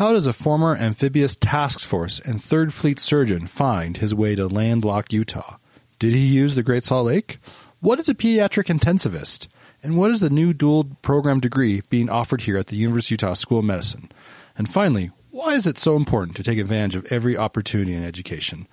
How does a former amphibious task force and Third Fleet surgeon find his way to landlocked Utah? Did he use the Great Salt Lake? What is a pediatric intensivist? And what is the new dual program degree being offered here at the University of Utah School of Medicine? And finally, why is it so important to take advantage of every opportunity in education?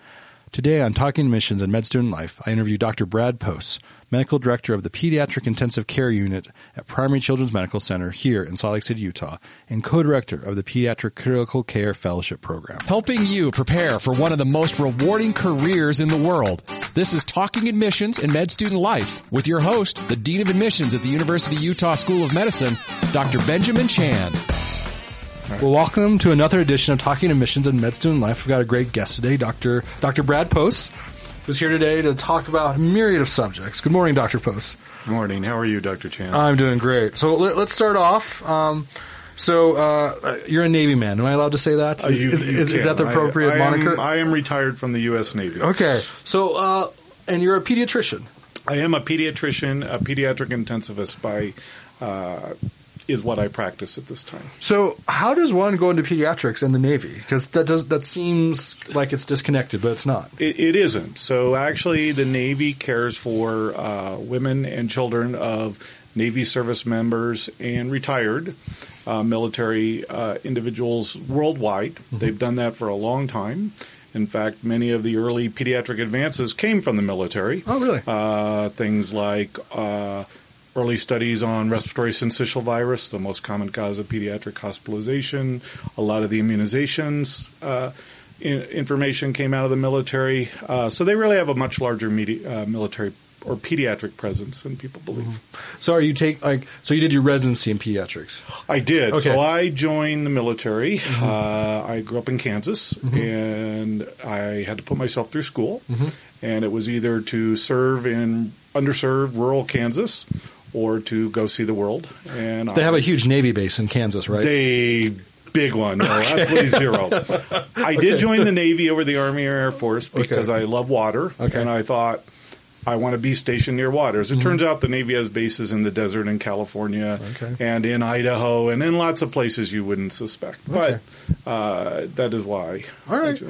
Today on Talking Admissions and Med Student Life, I interview Dr. Brad Poss, Medical Director of the Pediatric Intensive Care Unit at Primary Children's Medical Center here in Salt Lake City, Utah, and co-director of the Pediatric Critical Care Fellowship Program. Helping you prepare for one of the most rewarding careers in the world. This is Talking Admissions and Med Student Life with your host, the Dean of Admissions at the University of Utah School of Medicine, Dr. Benjamin Chan. Well, welcome to another edition of Talking Admissions and Med Student Life. We've got a great guest today, Dr. Dr. Brad Poss, who's here today to talk about a myriad of subjects. Good morning, Dr. Poss. Good morning. How are you, Dr. Chan? I'm doing great. So let, us start off. Um, so uh, you're a Navy man. Am I allowed to say that? Uh, you, is, you is, is, that the appropriate I, I moniker? Am, I am retired from the U.S. Navy. Okay. So, uh, and you're a pediatrician. I am a pediatrician, a pediatric intensivist by uh, is what I practice at this time. So, how does one go into pediatrics in the Navy? Because that does that seems like it's disconnected, but it's not. It, it isn't. So, actually, the Navy cares for uh, women and children of Navy service members and retired uh, military uh, individuals worldwide. Mm-hmm. They've done that for a long time. In fact, many of the early pediatric advances came from the military. Oh, really? Uh, things like uh, early studies on respiratory syncytial virus, the most common cause of pediatric hospitalization. A lot of the immunizations uh, in, information came out of the military. Uh, so they really have a much larger media, uh, military or pediatric presence than people believe. Mm-hmm. So are you take like so you did your residency in pediatrics? I did. Okay. So I joined the military. Mm-hmm. Uh, I grew up in Kansas, mm-hmm. and I had to put myself through school. Mm-hmm. And it was either to serve in underserved rural Kansas or to go see the world. And they have a huge Navy base in Kansas, right? They big one. No, okay. absolutely zero. I did okay. join the Navy over the Army or Air Force because okay. I love water, and I thought I want to be stationed near water. As it mm-hmm. turns out, the Navy has bases in the desert in California and in Idaho and in lots of places you wouldn't suspect. But uh, that is why. All right.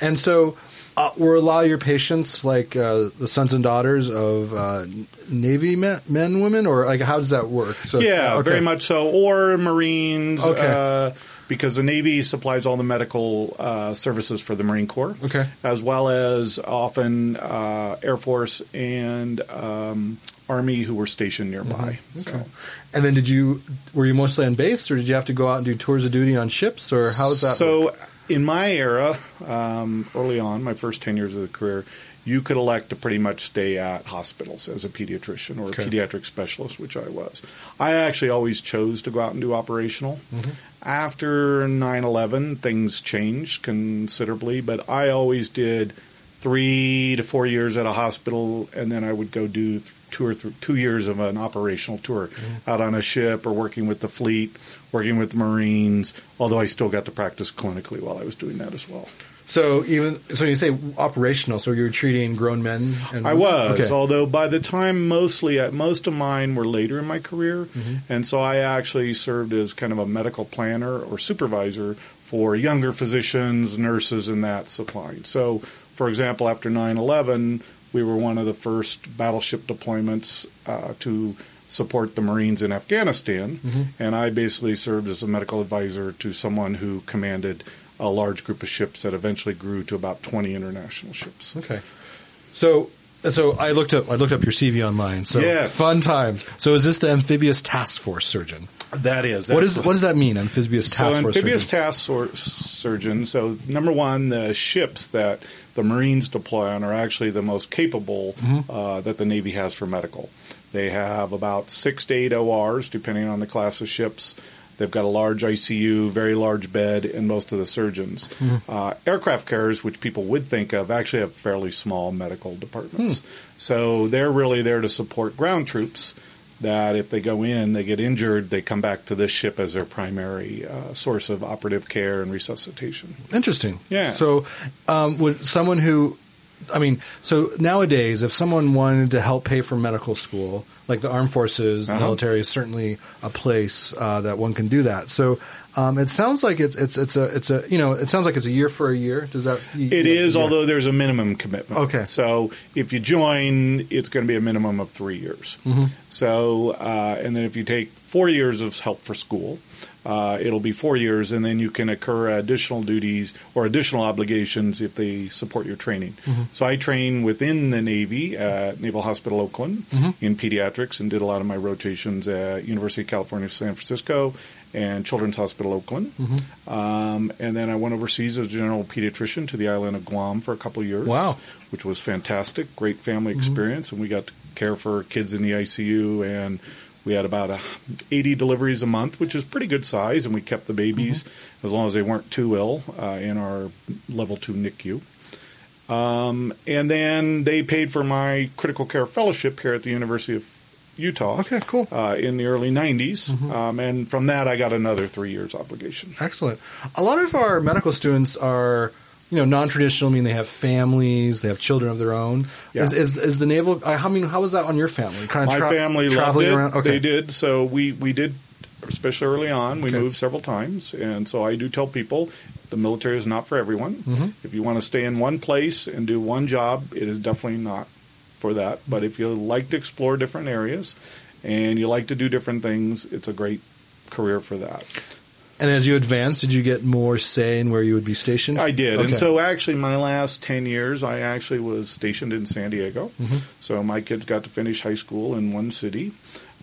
And so uh, were a lot of your patients like uh, the sons and daughters of uh, Navy men, men, women, or like how does that work? So, yeah, okay. very much so. Or Marines. Okay. Uh, because the Navy supplies all the medical uh, services for the Marine Corps, okay. as well as often uh, Air Force and um, Army who were stationed nearby. Mm-hmm. Okay. So. And then, did you were you mostly on base, or did you have to go out and do tours of duty on ships, or how was that? So. Work? In my era, um, early on, my first 10 years of the career, you could elect to pretty much stay at hospitals as a pediatrician or a okay. pediatric specialist, which I was. I actually always chose to go out and do operational. Mm-hmm. After 9 11, things changed considerably, but I always did three to four years at a hospital, and then I would go do two or th- two years of an operational tour mm-hmm. out on a ship or working with the fleet, working with the Marines. Although I still got to practice clinically while I was doing that as well. So even so, you say operational. So you're treating grown men. I was, okay. although by the time mostly at most of mine were later in my career, mm-hmm. and so I actually served as kind of a medical planner or supervisor for younger physicians, nurses, and that supplying. So, for example, after 9/11, we were one of the first battleship deployments uh, to support the Marines in Afghanistan, mm-hmm. and I basically served as a medical advisor to someone who commanded a large group of ships that eventually grew to about 20 international ships. Okay. So so I looked up I looked up your CV online. So yes. fun times. So is this the amphibious task force surgeon? That is. What is what does that mean? Amphibious task so force. amphibious surgeon? task force surgeon. So number one, the ships that the Marines deploy on are actually the most capable mm-hmm. uh, that the Navy has for medical. They have about six to eight ORs, depending on the class of ships. They've got a large ICU, very large bed, and most of the surgeons. Mm-hmm. Uh, aircraft carriers, which people would think of, actually have fairly small medical departments. Mm. So they're really there to support ground troops. That if they go in, they get injured, they come back to this ship as their primary uh, source of operative care and resuscitation. Interesting. Yeah. So, um, would someone who I mean, so nowadays, if someone wanted to help pay for medical school, like the armed forces, the Uh-huh. military is certainly a place uh, that one can do that. So um, it sounds like it's it's it's a it's a you know it sounds like it's a year for a year. Does that? It is, yeah. although there's a minimum commitment. Okay. So if you join, it's going to be a minimum of three years. Mm-hmm. So, uh, and then if you take four years of help for school, uh, it'll be four years, and then you can incur additional duties or additional obligations if they support your training. Mm-hmm. So I train within the Navy at Naval Hospital Oakland Mm-hmm. in pediatrics, and did a lot of my rotations at University of California, San Francisco. And Children's Hospital Oakland, Mm-hmm. um, and then I went overseas as a general pediatrician to the island of Guam for a couple of years. Wow. which was fantastic, great family Mm-hmm. experience, and we got to care for kids in the ICU, and we had about a 80 deliveries a month, which is pretty good size, and we kept the babies Mm-hmm. as long as they weren't too ill uh, in our level two NICU. Um, and then they paid for my critical care fellowship here at the University of Utah. Okay, cool. Uh, in the early 90s, um, and from that I got another three years obligation. Excellent. A lot of our medical students are, you know, non-traditional. Mean, they have families, they have children of their own. Yeah. Is, is is the naval? I mean, how was that on your family? Kind My tra- family loved traveling it. around. Okay. They did. So we, we did, especially early on, we Okay. moved several times. And so I do tell people the military is not for everyone. Mm-hmm. If you want to stay in one place and do one job, it is definitely not for that. But if you like to explore different areas and you like to do different things, it's a great career for that. And as you advanced, did you get more say in where you would be stationed? I did. Okay. And so actually my last 10 years, I actually was stationed in San Diego. Mm-hmm. So my kids got to finish high school in one city.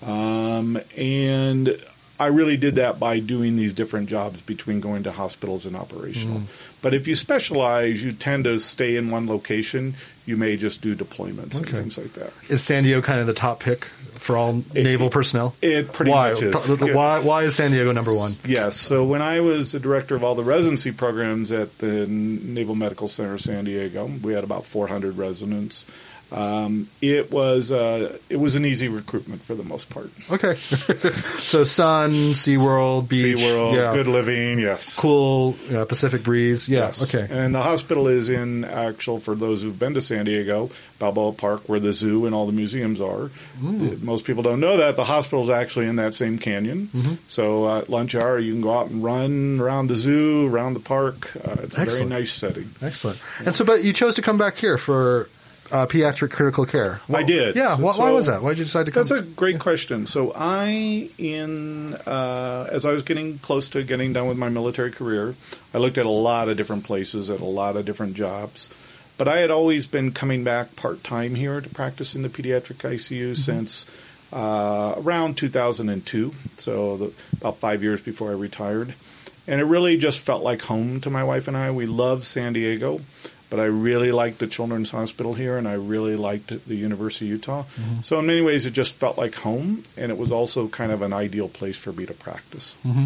Um, and I really did that by doing these different jobs between going to hospitals and operational. Mm. But if you specialize, you tend to stay in one location. You may just do deployments and things like that. is San Diego kind of the top pick for all It- naval personnel? It pretty why? much is. Why? Why is San Diego number one? Yes. So when I was the director of all the residency programs at the Naval Medical Center San Diego, we had about 400 residents. Um, it was uh, it was an easy recruitment for the most part. Okay. so sun, SeaWorld, beach, SeaWorld, yeah, good living, yes. cool uh, Pacific breeze. Yeah. Yes. Okay. And the hospital is in actual for those who've been to San Diego, Balboa Park, where the zoo and all the museums are. The- most people don't know that the hospital is actually in that same canyon. Mm-hmm. So uh, at lunch hour, you can go out and run around the zoo, around the park. Uh, it's a very nice setting. Excellent. And so, but you chose to come back here for uh, pediatric critical care. I did. Yeah. Why, why was that? Why did you decide to come? That's a great question. So I, in uh, as I was getting close to getting done with my military career, I looked at a lot of different places, at a lot of different jobs. But I had always been coming back part time here to practice in the pediatric ICU since uh, around 2002, so the, about five years before I retired. And it really just felt like home to my wife and I. We love San Diego, but I really liked the Children's Hospital here, and I really liked the University of Utah. Mm-hmm. So in many ways, it just felt like home, and it was also kind of an ideal place for me to practice. Mm-hmm.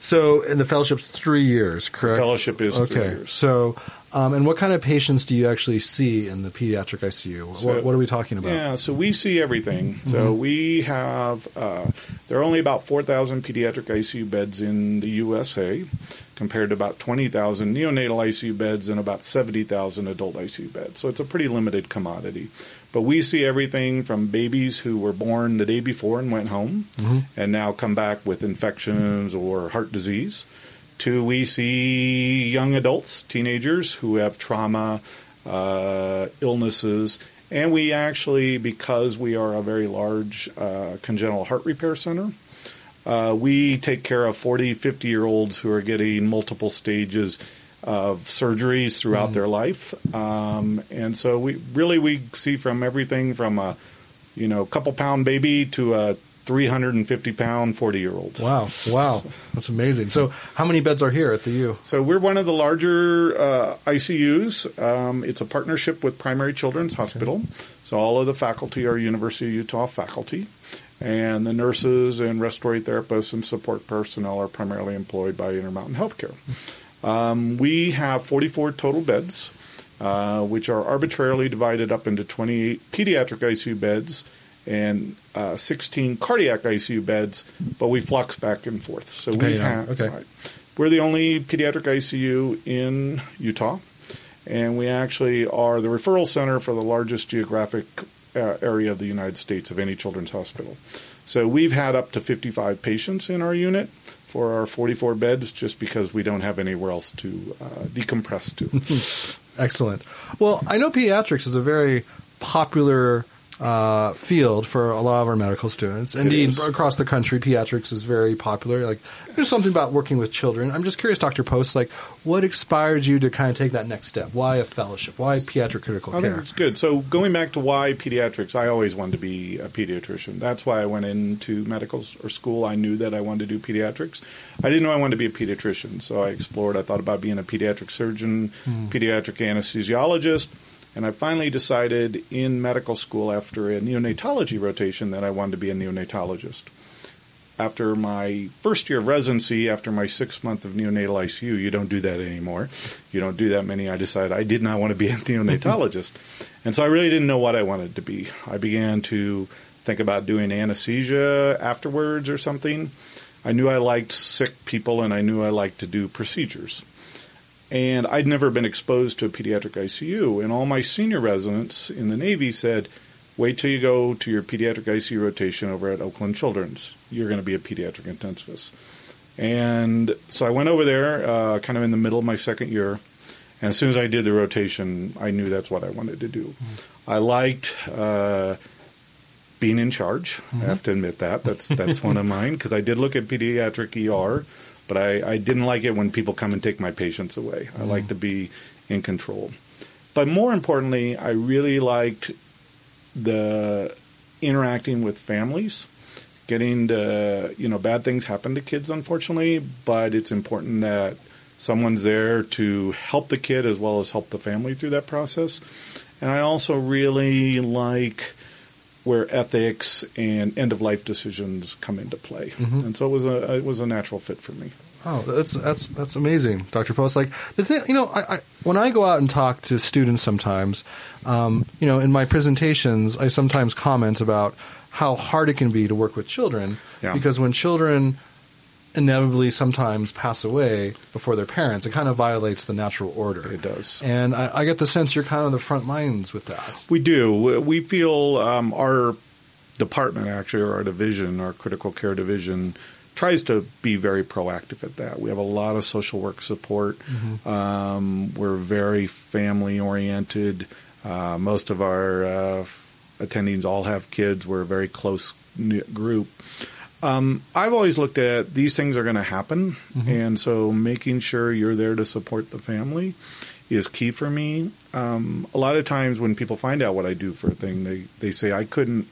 So, in the fellowship's three years, correct? Fellowship is okay. three years. So, um, and what kind of patients do you actually see in the pediatric ICU? So- what, what are we talking about? Yeah, so we see everything. So we have uh, there are only about four thousand pediatric ICU beds in the USA, compared to about twenty thousand neonatal ICU beds and about seventy thousand adult ICU beds. So it's a pretty limited commodity. But we see everything from babies who were born the day before and went home, and now come back with infections or heart disease, to we see young adults, teenagers who have trauma, uh, illnesses, and we actually, because we are a very large uh, congenital heart repair center, uh, we take care of 40, 50 year olds who are getting multiple stages of surgeries throughout their life. Um, and so we really we see from everything from a you know couple pound baby to a 350 pound 40 year old. Wow. Wow. That's amazing. So, how many beds are here at the U? So we're one of the larger uh, ICUs. Um, it's a partnership with Primary Children's Hospital. So all of the faculty are University of Utah faculty, and the nurses and respiratory therapists and support personnel are primarily employed by Intermountain Healthcare. Um, we have 44 total beds, uh, which are arbitrarily divided up into 28 pediatric ICU beds and uh, 16 cardiac ICU beds, but we flux back and forth. So we have, okay. right, we're the only pediatric ICU in Utah, and we actually are the referral center for the largest geographic uh, area of the United States of any children's hospital. So we've had up to 55 patients in our unit for our 44 beds just because we don't have anywhere else to uh, decompress to. Excellent. Well, I know pediatrics is a very popular uh, field for a lot of our medical students. Indeed, across the country, pediatrics is very popular. Like, there's something about working with children. I'm just curious, Dr. Poss, like, what inspired you to kind of take that next step? Why a fellowship? Why pediatric critical I care? I think it's good. So, going back to why pediatrics, I always wanted to be a pediatrician. That's why I went into medical or school. I knew that I wanted to do pediatrics. I didn't know I wanted to be a pediatrician, so I explored. I thought about being a pediatric surgeon, mm. pediatric anesthesiologist and I finally decided in medical school after a neonatology rotation that I wanted to be a neonatologist. After my first year of residency, after my six month of neonatal ICU, you don't do that anymore. You don't do that many. I decided I did not want to be a neonatologist. and so I really didn't know what I wanted to be. I began to think about doing anesthesia afterwards or something. I knew I liked sick people and I knew I liked to do procedures. And I'd never been exposed to a pediatric ICU. And all my senior residents in the Navy said, wait till you go to your pediatric ICU rotation over at Oakland Children's. You're going to be a pediatric intensivist. And so I went over there uh, kind of in the middle of my second year. And as soon as I did the rotation, I knew that's what I wanted to do. Mm-hmm. I liked uh, being in charge. Mm-hmm. I have to admit that. That's, that's one of mine because I did look at pediatric ER but I, I didn't like it when people come and take my patients away. I mm. like to be in control. But more importantly, I really liked the interacting with families, getting to, you know, bad things happen to kids, unfortunately, but it's important that someone's there to help the kid as well as help the family through that process. And I also really like where ethics and end of life decisions come into play. Mm-hmm. And so it was a it was a natural fit for me. Oh, that's that's that's amazing, Dr. Poss. Like the thing, you know, I, I, when I go out and talk to students, sometimes, um, you know, in my presentations, I sometimes comment about how hard it can be to work with children yeah. because when children inevitably sometimes pass away before their parents. It kind of violates the natural order. It does. And I, I get the sense you're kind of on the front lines with that. We do. We feel um, our department, actually, or our division, our critical care division, tries to be very proactive at that. We have a lot of social work support. Mm-hmm. Um, we're very family oriented. Uh, most of our uh, attendings all have kids. We're a very close knit group. Um, I've always looked at these things are going to happen, mm-hmm. and so making sure you're there to support the family is key for me. Um, a lot of times when people find out what I do for a thing, they they say I couldn't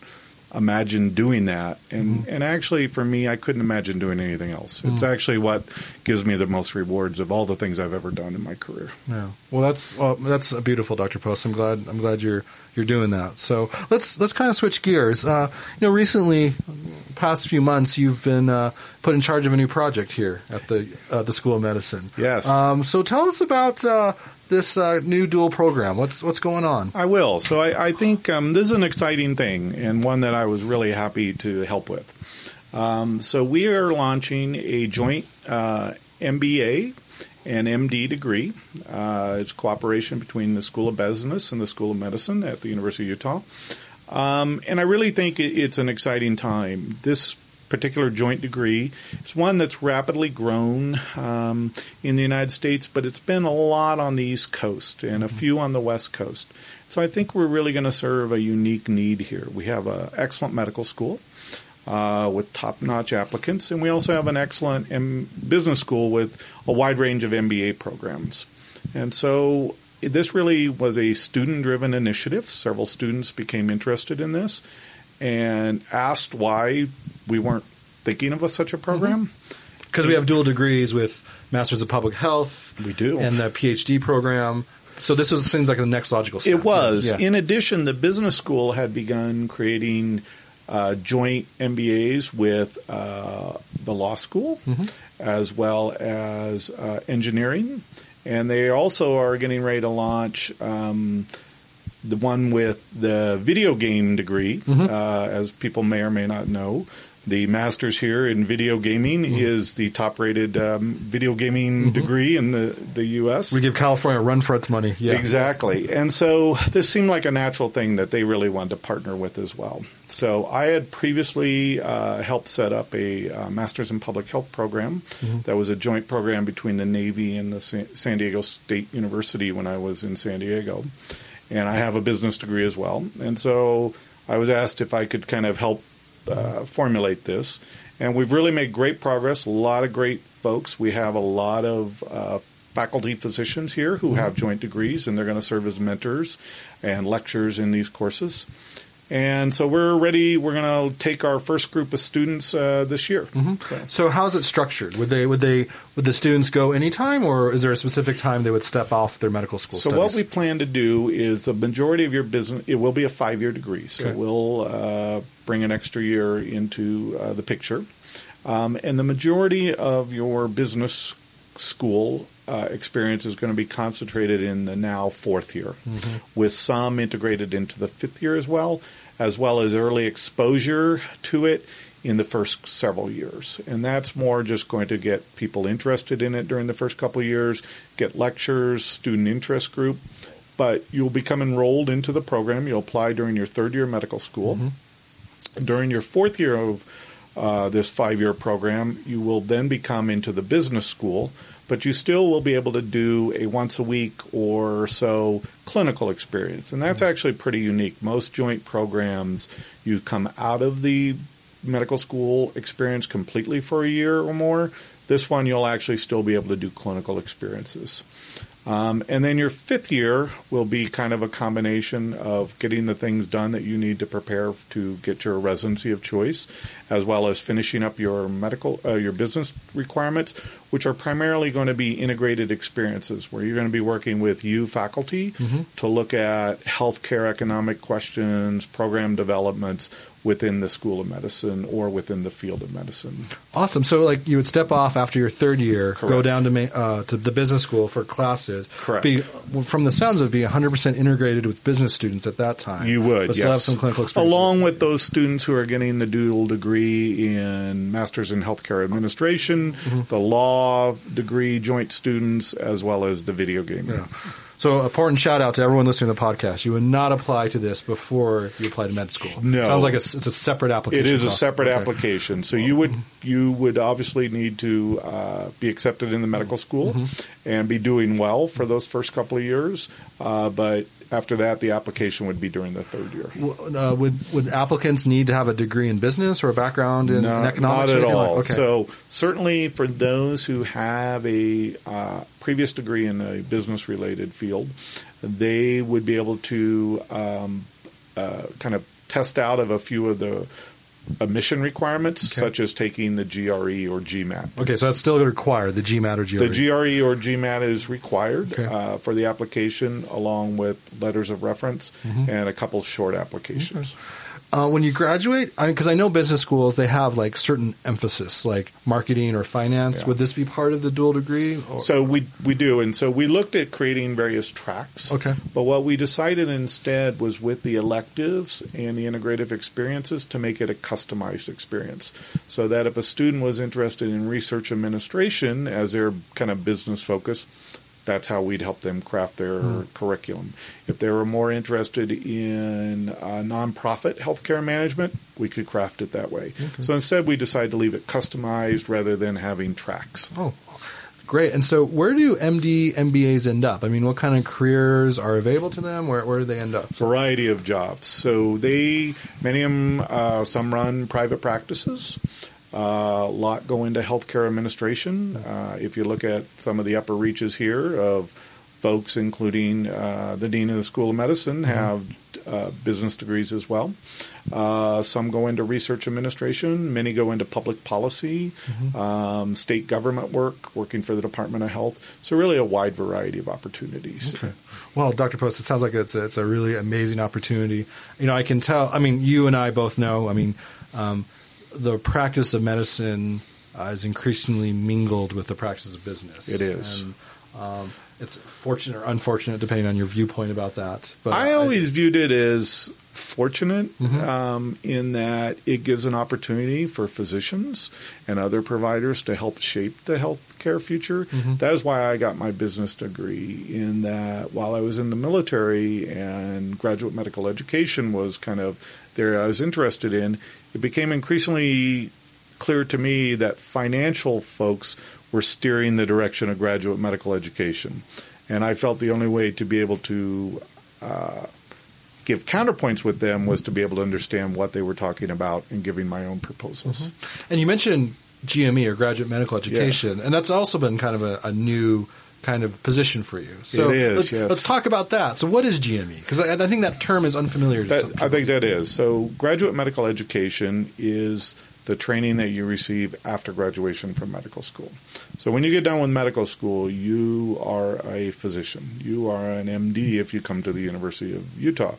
imagine doing that, and mm-hmm. and actually for me, I couldn't imagine doing anything else. Mm-hmm. It's actually what gives me the most rewards of all the things I've ever done in my career. Yeah, well, that's well, that's a beautiful, Dr. Poss. I'm glad I'm glad you're you're doing that. So let's let's kind of switch gears. Uh, you know, recently, past few months, you've been uh, put in charge of a new project here at the uh, the School of Medicine. Yes. Um, so tell us about uh, this uh, new dual program. What's what's going on? I will. So I, I think um, this is an exciting thing and one that I was really happy to help with. Um, so we are launching a joint uh, MBA and MD degree. Uh, it's cooperation between the School of Business and the School of Medicine at the University of Utah. Um, and I really think it, it's an exciting time. This particular joint degree It's one that's rapidly grown um, in the United States, but it's been a lot on the East Coast and a mm-hmm. few on the West Coast. So I think we're really going to serve a unique need here. We have an excellent medical school uh, with top-notch applicants, and we also have an excellent M- business school with a wide range of MBA programs. And so this really was a student-driven initiative. Several students became interested in this and asked why we weren't thinking of a, such a program. Because mm-hmm. we have dual degrees with Masters of Public Health. We do. And the PhD program. So this was, seems like the next logical step. It was. Yeah. In addition, the business school had begun creating – uh, joint MBAs with uh, the law school mm-hmm. as well as uh, engineering. And they also are getting ready to launch um, the one with the video game degree, mm-hmm. Uh, as people may or may not know. The master's here in video gaming Mm-hmm. is the top-rated um, video gaming degree in the the U.S. We give California a run for its money. Yeah. Exactly. And so this seemed like a natural thing that they really wanted to partner with as well. So I had previously uh, helped set up a uh, Masters in Public Health program that was a joint program between the Navy and the San Diego State University when I was in San Diego. And I have a business degree as well. And so I was asked if I could kind of help uh, formulate this. And we've really made great progress. A lot of great folks. We have a lot of uh, faculty physicians here who have joint degrees, and they're going to serve as mentors and lecturers in these courses. And so we're ready. We're going to take our first group of students uh, this year. So. So how's it structured? Would they would they would the students go anytime, or is there a specific time they would step off their medical school So studies? what we plan to do is the majority of your business. It will be a five-year degree, so Okay. it will uh, bring an extra year into uh, the picture. Um, and the majority of your business school uh, experience is going to be concentrated in the now fourth year, with some integrated into the fifth year as well, as well as early exposure to it in the first several years. And that's more just going to get people interested in it during the first couple of years, get lectures, student interest group. But you'll become enrolled into the program. You'll apply during your third year of medical school. During your fourth year of uh, this five year program, you will then become into the business school, but you still will be able to do a once a week or so clinical experience. And that's mm-hmm. actually pretty unique. Most joint programs, you come out of the medical school experience completely for a year or more. This one, you'll actually still be able to do clinical experiences. Um, and then your fifth year will be kind of a combination of getting the things done that you need to prepare to get your residency of choice, as well as finishing up your medical, uh, your business requirements, which are primarily going to be integrated experiences where you're going to be working with you faculty to look at healthcare economic questions, program developments within the School of Medicine or within the field of medicine. Awesome. So, like, you would step off after your third year, go down to ma- uh, to the business school for classes. Correct. Be, from the sounds of it, be 100% integrated with business students at that time. You would, but still have some clinical experience. Along with those students who are getting the dual degree in Masters in Healthcare Administration, Mm-hmm. the law degree joint students, as well as the video game. Yeah. So, important shout out to everyone listening to the podcast. You would not apply to this before you apply to med school. No. sounds like it's, it's a separate application. It is a separate Okay. application, so you would you would obviously need to uh, be accepted in the medical school Mm-hmm. and be doing well for those first couple of years. Uh, but after that, the application would be during the third year. Uh, would would applicants need to have a degree in business or a background in, in Not, economics? not at anything like- all. okay. So certainly for those who have a uh, previous degree in a business-related field, they would be able to um, uh, kind of test out of a few of the admission requirements, Okay. such as taking the GRE or GMAT. okay, so that's still required the GMAT or GRE. The GRE or GMAT is required Okay. uh, for the application, along with letters of reference Mm-hmm. and a couple short applications. Uh, when you graduate, I mean, because I know business schools they have like certain emphasis, like marketing or finance. Yeah. Would this be part of the dual degree? Or- So we we do, and so we looked at creating various tracks. Okay. But what we decided instead was with the electives and the integrative experiences to make it a customized experience, so that if a student was interested in research administration as their kind of business focus. That's how we'd help them craft their curriculum. If they were more interested in uh, nonprofit healthcare management, we could craft it that way. So instead, we decided to leave it customized rather than having tracks. oh, great! And so, where do MD MBAs end up? I mean, what kind of careers are available to them? Where where do they end up? variety of jobs. So they, many of them, uh, some run private practices. Uh, a lot go into healthcare administration. Uh, if you look at some of the upper reaches here of folks, including uh, the dean of the School of Medicine, have uh, business degrees as well. Uh, some go into research administration. Many go into public policy, um, state government work, working for the Department of Health. So really a wide variety of opportunities. Well, Dr. Poss, it sounds like it's a, it's a really amazing opportunity. You know, I can tell. I mean, you and I both know. I mean, um, the practice of medicine uh, is increasingly mingled with the practice of business. It is. And, Um, it's fortunate or unfortunate, depending on your viewpoint about that. But I always viewed it as fortunate Mhm. um, in that it gives an opportunity for physicians and other providers to help shape the healthcare future. Mhm. That is why I got my business degree. In that, while I was in the military and graduate medical education was kind of there, I was interested in. It became increasingly clear to me that financial folks were steering the direction of graduate medical education. And I felt the only way to be able to uh, give counterpoints with them was to be able to understand what they were talking about and giving my own proposals. And you mentioned GME or graduate medical education, and that's also been kind of a, a new kind of position for you. So It is, let's, yes. let's talk about that. So what is GME? Because I, I think that term is unfamiliar to some That, people. I think that is. So, graduate medical education is the training that you receive after graduation from medical school. So, when you get done with medical school, you are a physician. You are an MD if you come to the University of Utah.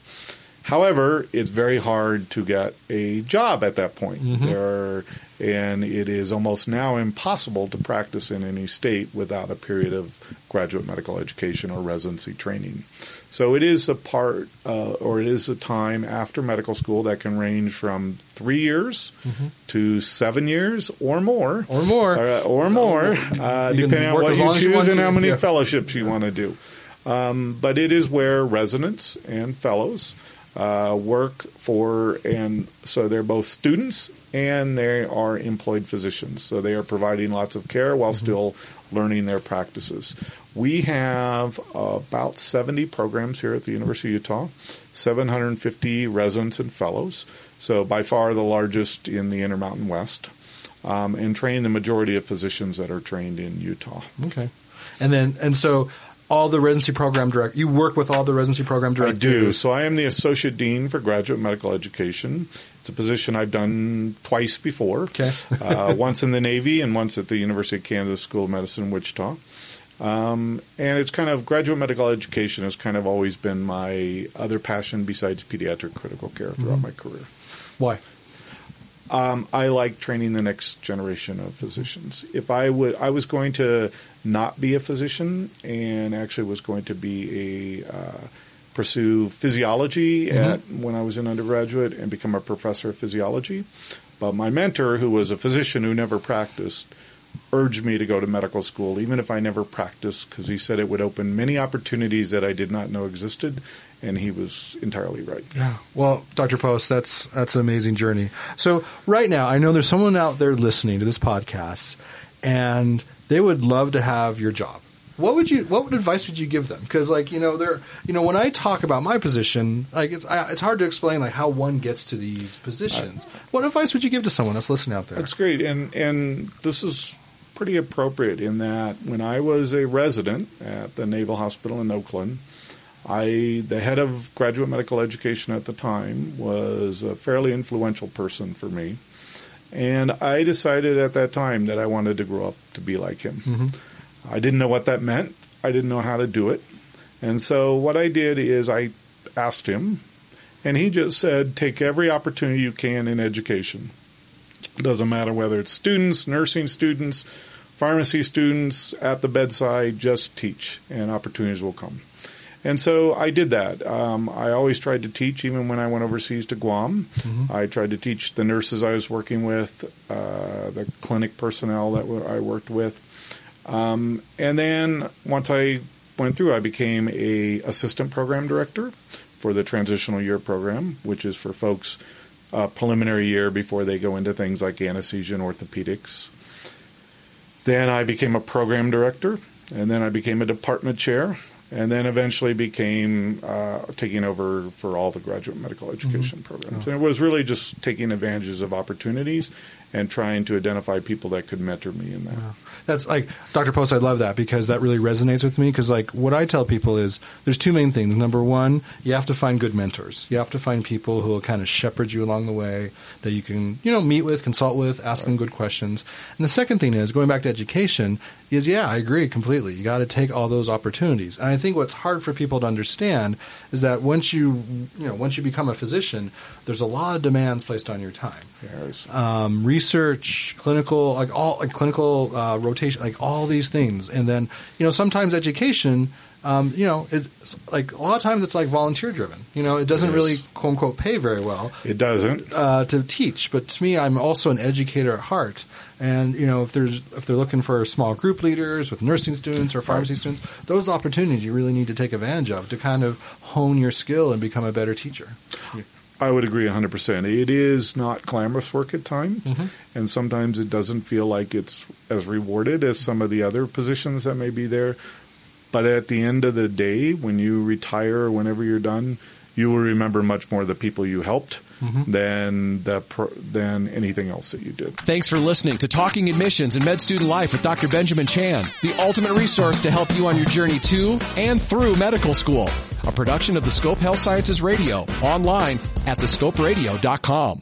However, it's very hard to get a job at that point. Mhm. There are, and it is almost now impossible to practice in any state without a period of graduate medical education or residency training. So it is a part, uh, or it is a time after medical school that can range from three years to seven years or more, or more, uh, or more, uh, depending on what you as you choose and how many yeah. fellowships you want to do. Um, but it is where residents and fellows uh, work for, and so they're both students and they are employed physicians. So they are providing lots of care while Mm-hmm. still learning their practices. We have about 70 programs here at the University of Utah, 750 residents and fellows. So by far the largest in the Intermountain West, um, and train the majority of physicians that are trained in Utah. Okay. And then, and so all the residency program direct, you work with all the residency program directors. I do. So I am the associate dean for graduate medical education. It's a position I've done twice before. Okay. uh, once in the Navy and once at the University of Kansas School of Medicine in Wichita. Um, and it's kind of graduate medical education has kind of always been my other passion besides pediatric critical care throughout Mhm. my career. Why? Um, I like training the next generation of physicians. If I would, I was going to not be a physician and actually was going to be a uh, pursue physiology Mhm. at when I was an undergraduate and become a professor of physiology. But my mentor, who was a physician who never practiced, urged me to go to medical school, even if I never practiced, because he said it would open many opportunities that I did not know existed, and he was entirely right. Yeah. Well, Dr. Poss, that's that's an amazing journey. So right now, I know there's someone out there listening to this podcast, and they would love to have your job. What would you? What advice would you give them? Because, like, you know, they're, you know, when I talk about my position, like, it's I, it's hard to explain like how one gets to these positions. what advice would you give to someone that's listening out there? That's great, and and this is pretty appropriate in that when I was a resident at the Naval Hospital in Oakland, I the head of graduate medical education at the time was a fairly influential person for me, and I decided at that time that I wanted to grow up to be like him. Mhm. I didn't know what that meant. I didn't know how to do it. And so what I did is I asked him, and he just said, take every opportunity you can in education. It doesn't matter whether it's students, nursing students, pharmacy students, at the bedside, just teach, and opportunities will come. And so I did that. Um, I always tried to teach, even when I went overseas to Guam. Mhm. I tried to teach the nurses I was working with, uh, the clinic personnel that I worked with. Um, and then once I went through, I became a assistant program director for the transitional year program, which is for folks uh, preliminary year before they go into things like anesthesia and orthopedics. Then I became a program director, and then I became a department chair, and then eventually became uh, taking over for all the graduate medical education programs. And it was really just taking advantages of opportunities and trying to identify people that could mentor me in that. That's like Dr. Poss. I love that because that really resonates with me. Because like what I tell people is there's two main things. Number one, you have to find good mentors. You have to find people who will kind of shepherd you along the way that you can you know meet with, consult with, ask them good questions. And the second thing is going back to education. is yeah, I agree completely. You got to take all those opportunities. And I think what's hard for people to understand is that once you you know once you become a physician, there's a lot of demands placed on your time. Yes. Um, research, clinical, like all like clinical uh, rotation, like all these things, and then you know sometimes education. Um, you know, it's like a lot of times it's like volunteer driven. You know, it doesn't It really quote unquote pay very well It doesn't. uh, to teach, but to me, I'm also an educator at heart. And you know, if there's if they're looking for small group leaders with nursing students or pharmacy students, those opportunities you really need to take advantage of to kind of hone your skill and become a better teacher. I would agree 100%. It is not glamorous work at times, Mm-hmm. and sometimes it doesn't feel like it's as rewarded as some of the other positions that may be there. But at the end of the day, when you retire or whenever you're done, you will remember much more the people you helped Mm-hmm. than the pro- than anything else that you did. Thanks for listening to Talking Admissions and Med Student Life with Dr. Benjamin Chan, the ultimate resource to help you on your journey to and through medical school. A production of the Scope Health Sciences Radio, online at thescoperadio.com.